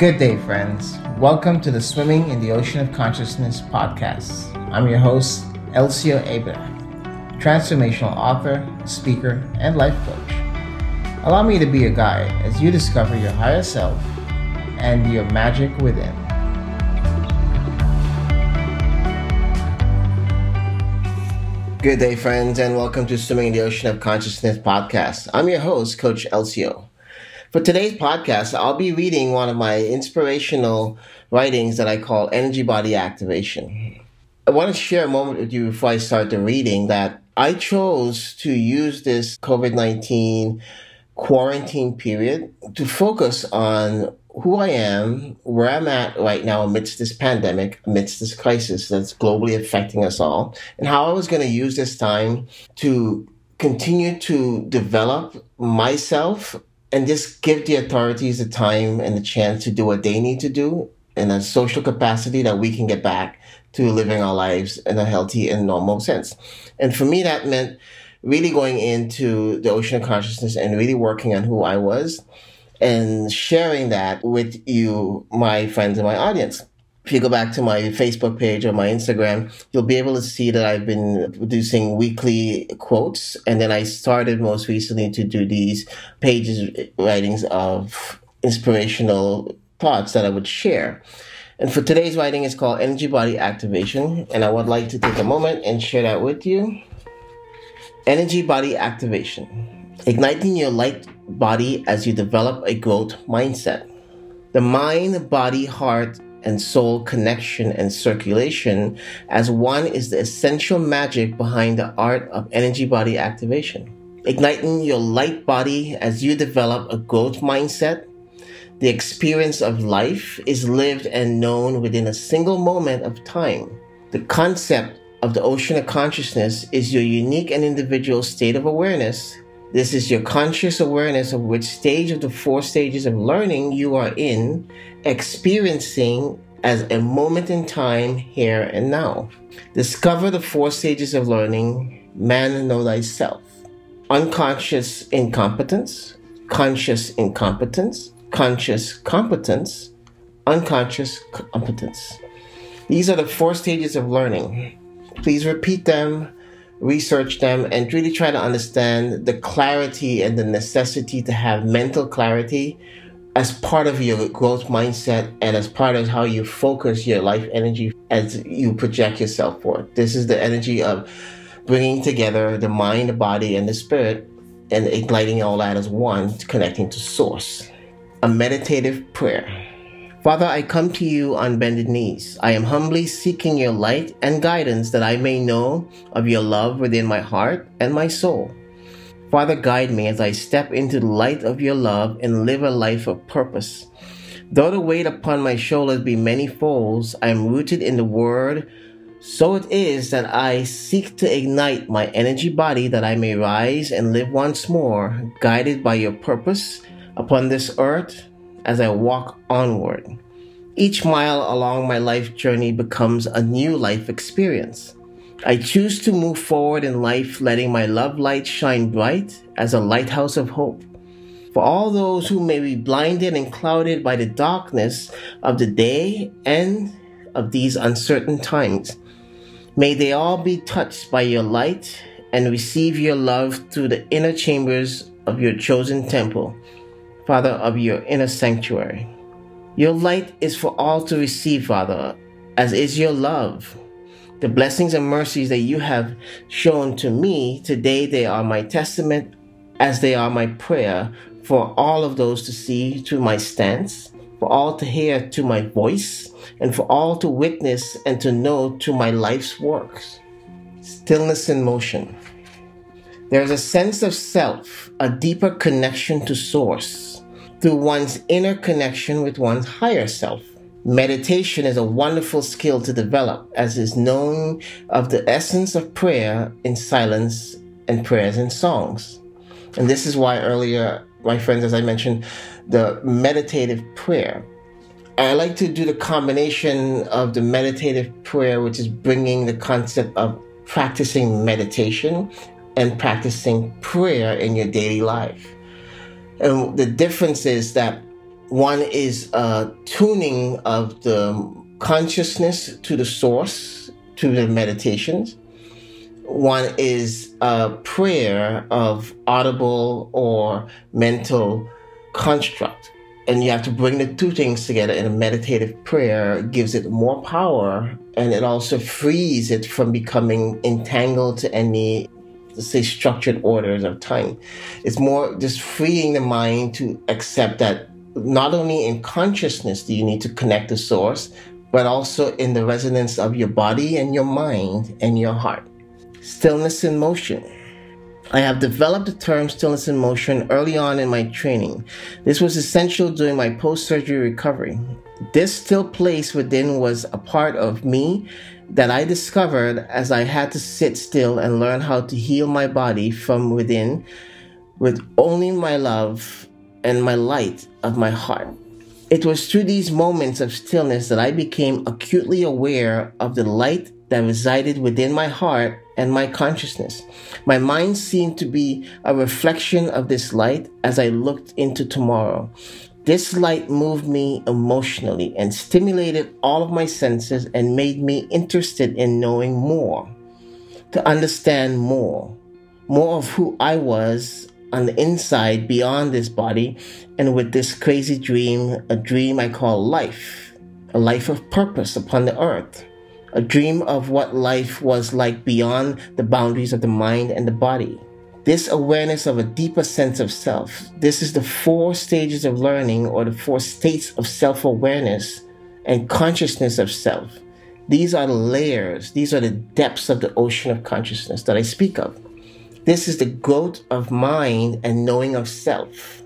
Good day, friends. Welcome to the Swimming in the Ocean of Consciousness podcast. I'm your host, Elcio Abraham, transformational author, speaker, and life coach. Allow me to be your guide as you discover your higher self and your magic within. Good day, friends, and welcome to Swimming in the Ocean of Consciousness podcast. I'm your host, Coach Elcio. For today's podcast, I'll be reading one of my inspirational writings that I call Energy Body Activation. I want to share a moment with you before I start the reading that I chose to use this COVID 19 quarantine period to focus on who I am, where I'm at right now amidst this pandemic, amidst this crisis that's globally affecting us all, and how I was going to use this time to continue to develop myself and just give the authorities the time and the chance to do what they need to do in a social capacity that we can get back to living our lives in a healthy and normal sense. And for me, that meant really going into the ocean of consciousness and really working on who I was and sharing that with you, my friends and my audience. If you go back to my Facebook page or my Instagram, you'll be able to see that I've been producing weekly quotes. And then I started most recently to do these pages writings of inspirational thoughts that I would share. And for today's writing, it's called Energy Body Activation. And I would like to take a moment and share that with you. Energy Body Activation. Igniting your light body as you develop a growth mindset. The mind, body, heart, and soul connection and circulation as one is the essential magic behind the art of energy body activation. Igniting your light body as you develop a growth mindset. The experience of life is lived and known within a single moment of time. The concept of the ocean of consciousness is your unique and individual state of awareness this is your conscious awareness of which stage of the four stages of learning you are in, experiencing as a moment in time, here and now. Discover the four stages of learning. Man, know thyself. Unconscious incompetence, conscious incompetence, conscious competence, unconscious competence. These are the four stages of learning. Please repeat them research them and really try to understand the clarity and the necessity to have mental clarity as part of your growth mindset and as part of how you focus your life energy as you project yourself forth. This is the energy of bringing together the mind, the body, and the spirit and igniting all that as one, connecting to source. A meditative prayer. Father, I come to you on bended knees. I am humbly seeking your light and guidance that I may know of your love within my heart and my soul. Father, guide me as I step into the light of your love and live a life of purpose. Though the weight upon my shoulders be many folds, I am rooted in the word. So it is that I seek to ignite my energy body that I may rise and live once more, guided by your purpose upon this earth as I walk onward. Each mile along my life journey becomes a new life experience. I choose to move forward in life, letting my love light shine bright as a lighthouse of hope. For all those who may be blinded and clouded by the darkness of the day and of these uncertain times, may they all be touched by your light and receive your love through the inner chambers of your chosen temple Father, of your inner sanctuary. Your light is for all to receive, Father, as is your love. The blessings and mercies that you have shown to me today, they are my testament as they are my prayer for all of those to see to my stance, for all to hear to my voice, and for all to witness and to know to my life's works. Stillness in motion. There is a sense of self, a deeper connection to source through one's inner connection with one's higher self. Meditation is a wonderful skill to develop, as is known of the essence of prayer in silence and prayers in songs. And this is why earlier, my friends, as I mentioned, the meditative prayer. I like to do the combination of the meditative prayer, which is bringing the concept of practicing meditation and practicing prayer in your daily life. And the difference is that One is a tuning of the consciousness to the source, to the meditations. One is a prayer of audible or mental construct. And you have to bring the two things together in a meditative prayer gives it more power and it also frees it from becoming entangled to any say structured orders of time. It's more just freeing the mind to accept that not only in consciousness do you need to connect the source, but also in the resonance of your body and your mind and your heart. Stillness in motion. I have developed the term stillness in motion early on in my training. This was essential during my post surgery recovery. This still place within was a part of me that I discovered as I had to sit still and learn how to heal my body from within with only my love and my light of my heart. It was through these moments of stillness that I became acutely aware of the light that resided within my heart and my consciousness. My mind seemed to be a reflection of this light as I looked into tomorrow. This light moved me emotionally and stimulated all of my senses and made me interested in knowing more, to understand more, more of who I was on the inside beyond this body and with this crazy dream, a dream I call life, a life of purpose upon the earth, a dream of what life was like beyond the boundaries of the mind and the body. This awareness of a deeper sense of self. This is the four stages of learning or the four states of self awareness and consciousness of self. These are the layers, these are the depths of the ocean of consciousness that I speak of. This is the growth of mind and knowing of self.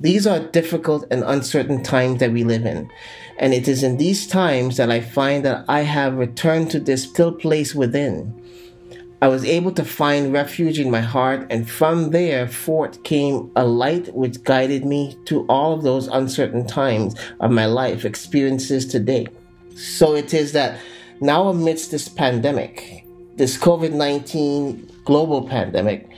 These are difficult and uncertain times that we live in. And it is in these times that I find that I have returned to this still place within I was able to find refuge in my heart, and from there forth came a light which guided me to all of those uncertain times of my life, experiences today. So it is that now, amidst this pandemic, this COVID 19 global pandemic,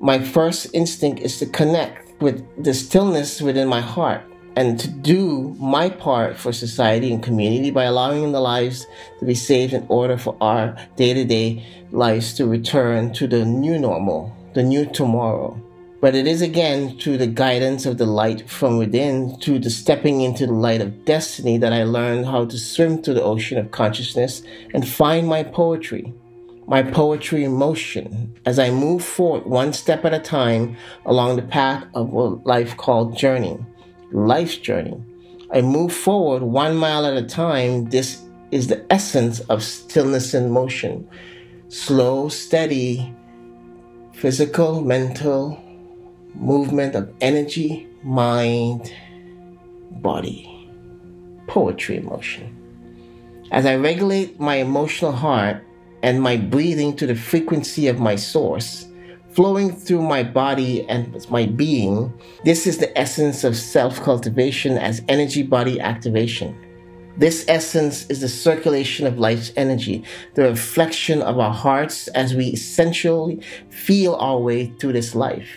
my first instinct is to connect with the stillness within my heart and to do my part for society and community by allowing the lives to be saved in order for our day to day lives to return to the new normal, the new tomorrow. But it is again through the guidance of the light from within, through the stepping into the light of destiny, that I learned how to swim through the ocean of consciousness and find my poetry, my poetry in motion as I move forward one step at a time along the path of what life called journey life's journey. I move forward one mile at a time. This is the essence of stillness in motion. Slow, steady, physical, mental movement of energy, mind, body, poetry in motion. As I regulate my emotional heart and my breathing to the frequency of my source, flowing through my body and my being. This is the essence of self cultivation as energy body activation. This essence is the circulation of life's energy, the reflection of our hearts as we essentially feel our way through this life.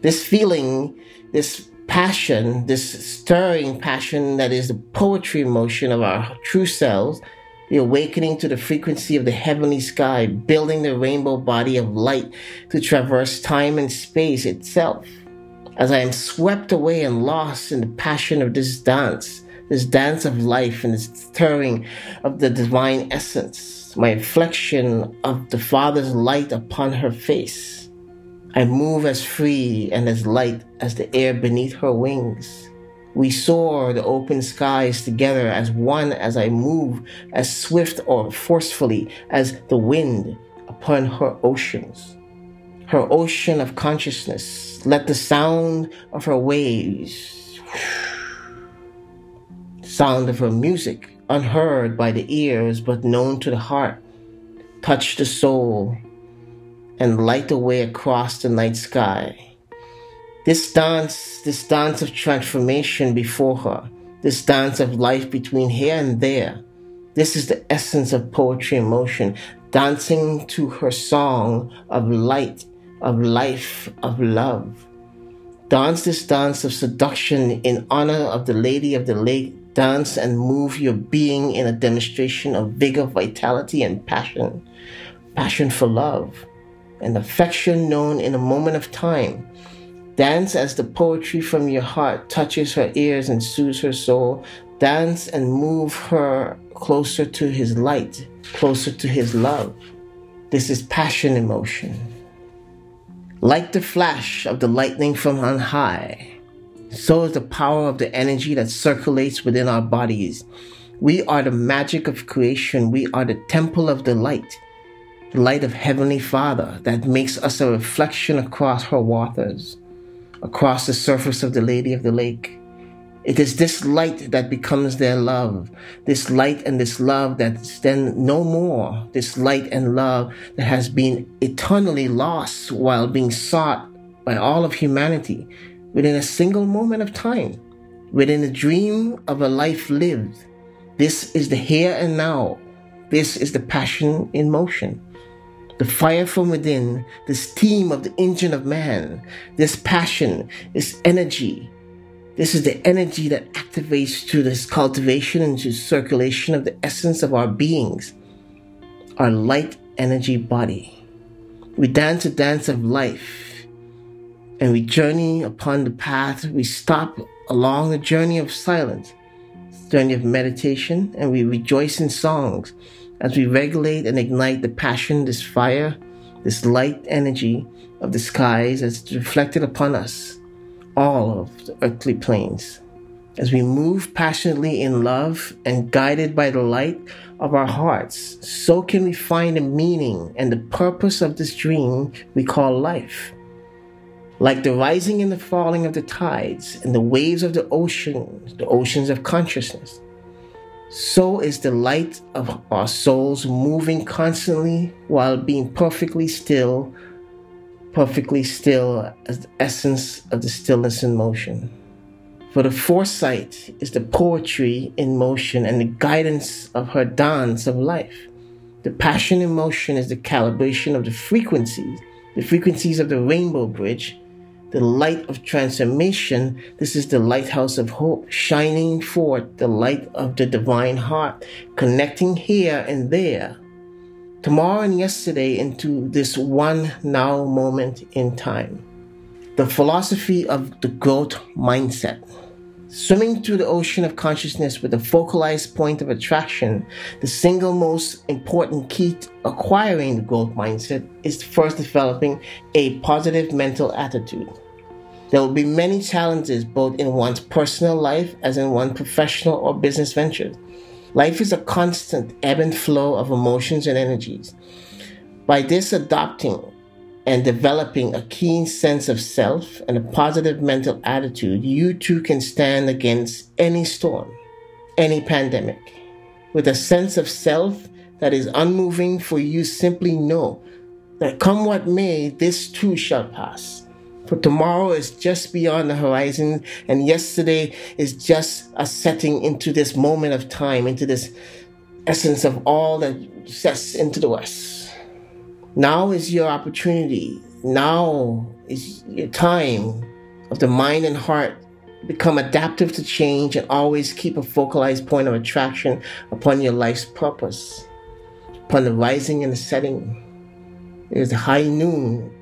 This feeling, this passion, this stirring passion that is the poetry motion of our true selves the awakening to the frequency of the heavenly sky, building the rainbow body of light to traverse time and space itself. As I am swept away and lost in the passion of this dance, this dance of life and this stirring of the divine essence, my reflection of the Father's light upon her face. I move as free and as light as the air beneath her wings. We soar the open skies together as one as I move as swift or forcefully as the wind upon her oceans. Her ocean of consciousness, let the sound of her waves, sound of her music, unheard by the ears but known to the heart, touch the soul and light the way across the night sky this dance, this dance of transformation before her, this dance of life between here and there, this is the essence of poetry in motion, dancing to her song of light, of life, of love. Dance this dance of seduction in honor of the Lady of the Lake. Dance and move your being in a demonstration of vigor, vitality, and passion. Passion for love and affection known in a moment of time. Dance as the poetry from your heart touches her ears and soothes her soul. Dance and move her closer to his light, closer to his love. This is passion emotion. Like the flash of the lightning from on high, so is the power of the energy that circulates within our bodies. We are the magic of creation. We are the temple of the light, the light of Heavenly Father that makes us a reflection across her waters, across the surface of the Lady of the Lake. It is this light that becomes their love. This light and this love that's then no more. This light and love that has been eternally lost while being sought by all of humanity within a single moment of time, within a dream of a life lived. This is the here and now. This is the passion in motion. The fire from within, the steam of the engine of man, this passion, this energy, this is the energy that activates to this cultivation and to circulation of the essence of our beings, our light energy body. We dance a dance of life and we journey upon the path. We stop along the journey of silence, journey of meditation, and we rejoice in songs as we regulate and ignite the passion, this fire, this light energy of the skies as it's reflected upon us all of the earthly planes. As we move passionately in love and guided by the light of our hearts, so can we find the meaning and the purpose of this dream we call life. Like the rising and the falling of the tides and the waves of the ocean, the oceans of consciousness, so is the light of our souls moving constantly while being perfectly still perfectly still as the essence of the stillness in motion. For the foresight is the poetry in motion and the guidance of her dance of life. The passion in motion is the calibration of the frequencies, the frequencies of the rainbow bridge, the light of transformation. This is the lighthouse of hope, shining forth the light of the divine heart, connecting here and there tomorrow and yesterday into this one now moment in time. The philosophy of the growth mindset. Swimming through the ocean of consciousness with a focalized point of attraction, the single most important key to acquiring the growth mindset is first developing a positive mental attitude. There will be many challenges both in one's personal life as in one's professional or business ventures. Life is a constant ebb and flow of emotions and energies. By this adopting and developing a keen sense of self and a positive mental attitude, you too can stand against any storm, any pandemic. With a sense of self that is unmoving, for you simply know that come what may, this too shall pass. For tomorrow is just beyond the horizon, and yesterday is just a setting into this moment of time, into this essence of all that sets into the west. Now is your opportunity. Now is your time of the mind and heart become adaptive to change and always keep a focalized point of attraction upon your life's purpose, upon the rising and the setting. There's the high noon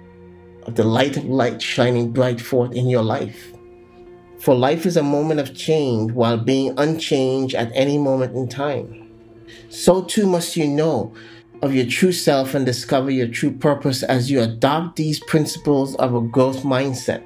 of the light of light shining bright forth in your life. For life is a moment of change while being unchanged at any moment in time. So too must you know of your true self and discover your true purpose as you adopt these principles of a growth mindset.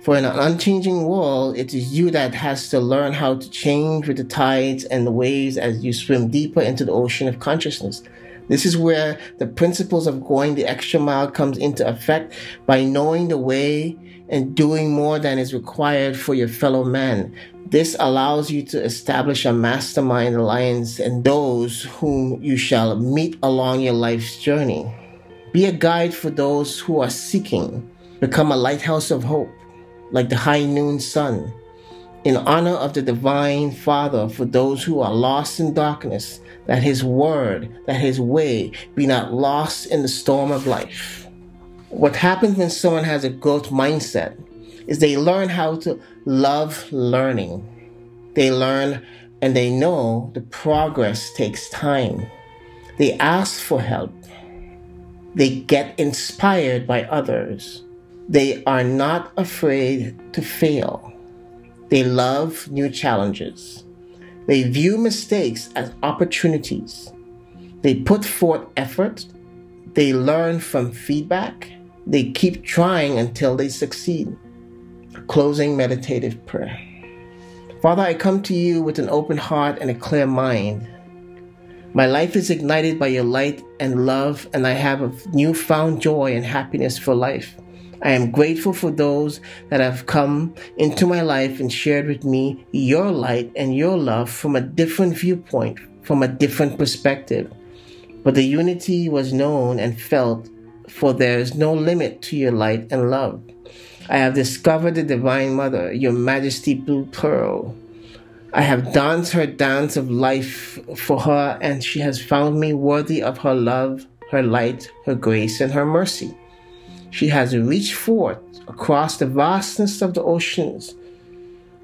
For in an unchanging world, it is you that has to learn how to change with the tides and the waves as you swim deeper into the ocean of consciousness. This is where the principles of going the extra mile comes into effect by knowing the way and doing more than is required for your fellow man. This allows you to establish a mastermind alliance and those whom you shall meet along your life's journey. Be a guide for those who are seeking. Become a lighthouse of hope, like the high noon sun, in honor of the divine Father for those who are lost in darkness that his word, that his way be not lost in the storm of life. What happens when someone has a growth mindset is they learn how to love learning. They learn and they know the progress takes time. They ask for help. They get inspired by others. They are not afraid to fail. They love new challenges. They view mistakes as opportunities. They put forth effort. They learn from feedback. They keep trying until they succeed. Closing meditative prayer. Father, I come to you with an open heart and a clear mind. My life is ignited by your light and love, and I have a newfound joy and happiness for life. I am grateful for those that have come into my life and shared with me your light and your love from a different viewpoint, from a different perspective. But the unity was known and felt, for there is no limit to your light and love. I have discovered the Divine Mother, your Majesty Blue Pearl. I have danced her dance of life for her, and she has found me worthy of her love, her light, her grace, and her mercy. She has reached forth across the vastness of the oceans,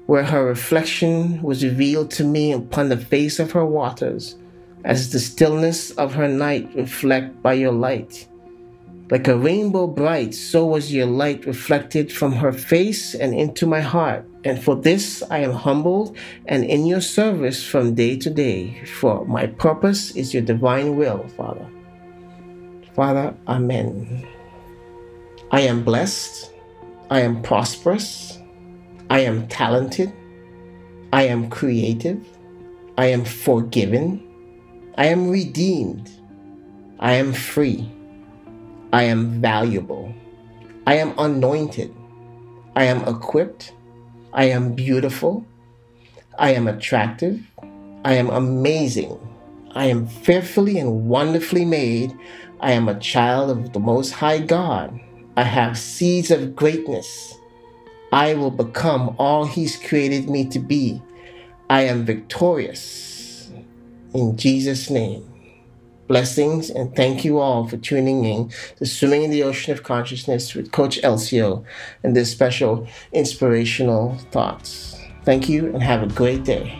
where her reflection was revealed to me upon the face of her waters, as the stillness of her night reflect by your light. Like a rainbow bright, so was your light reflected from her face and into my heart. And for this I am humbled and in your service from day to day, for my purpose is your divine will, Father. Father, Amen. I am blessed. I am prosperous. I am talented. I am creative. I am forgiven. I am redeemed. I am free. I am valuable. I am anointed. I am equipped. I am beautiful. I am attractive. I am amazing. I am fearfully and wonderfully made. I am a child of the Most High God. I have seeds of greatness. I will become all He's created me to be. I am victorious. In Jesus' name. Blessings and thank you all for tuning in to Swimming in the Ocean of Consciousness with Coach Elcio and this special inspirational thoughts. Thank you and have a great day.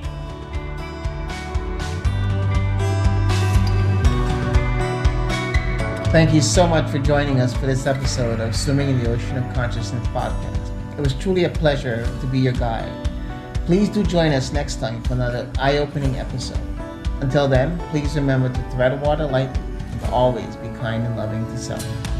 Thank you so much for joining us for this episode of Swimming in the Ocean of Consciousness podcast. It was truly a pleasure to be your guide. Please do join us next time for another eye opening episode. Until then, please remember to thread water lightly and always be kind and loving to self.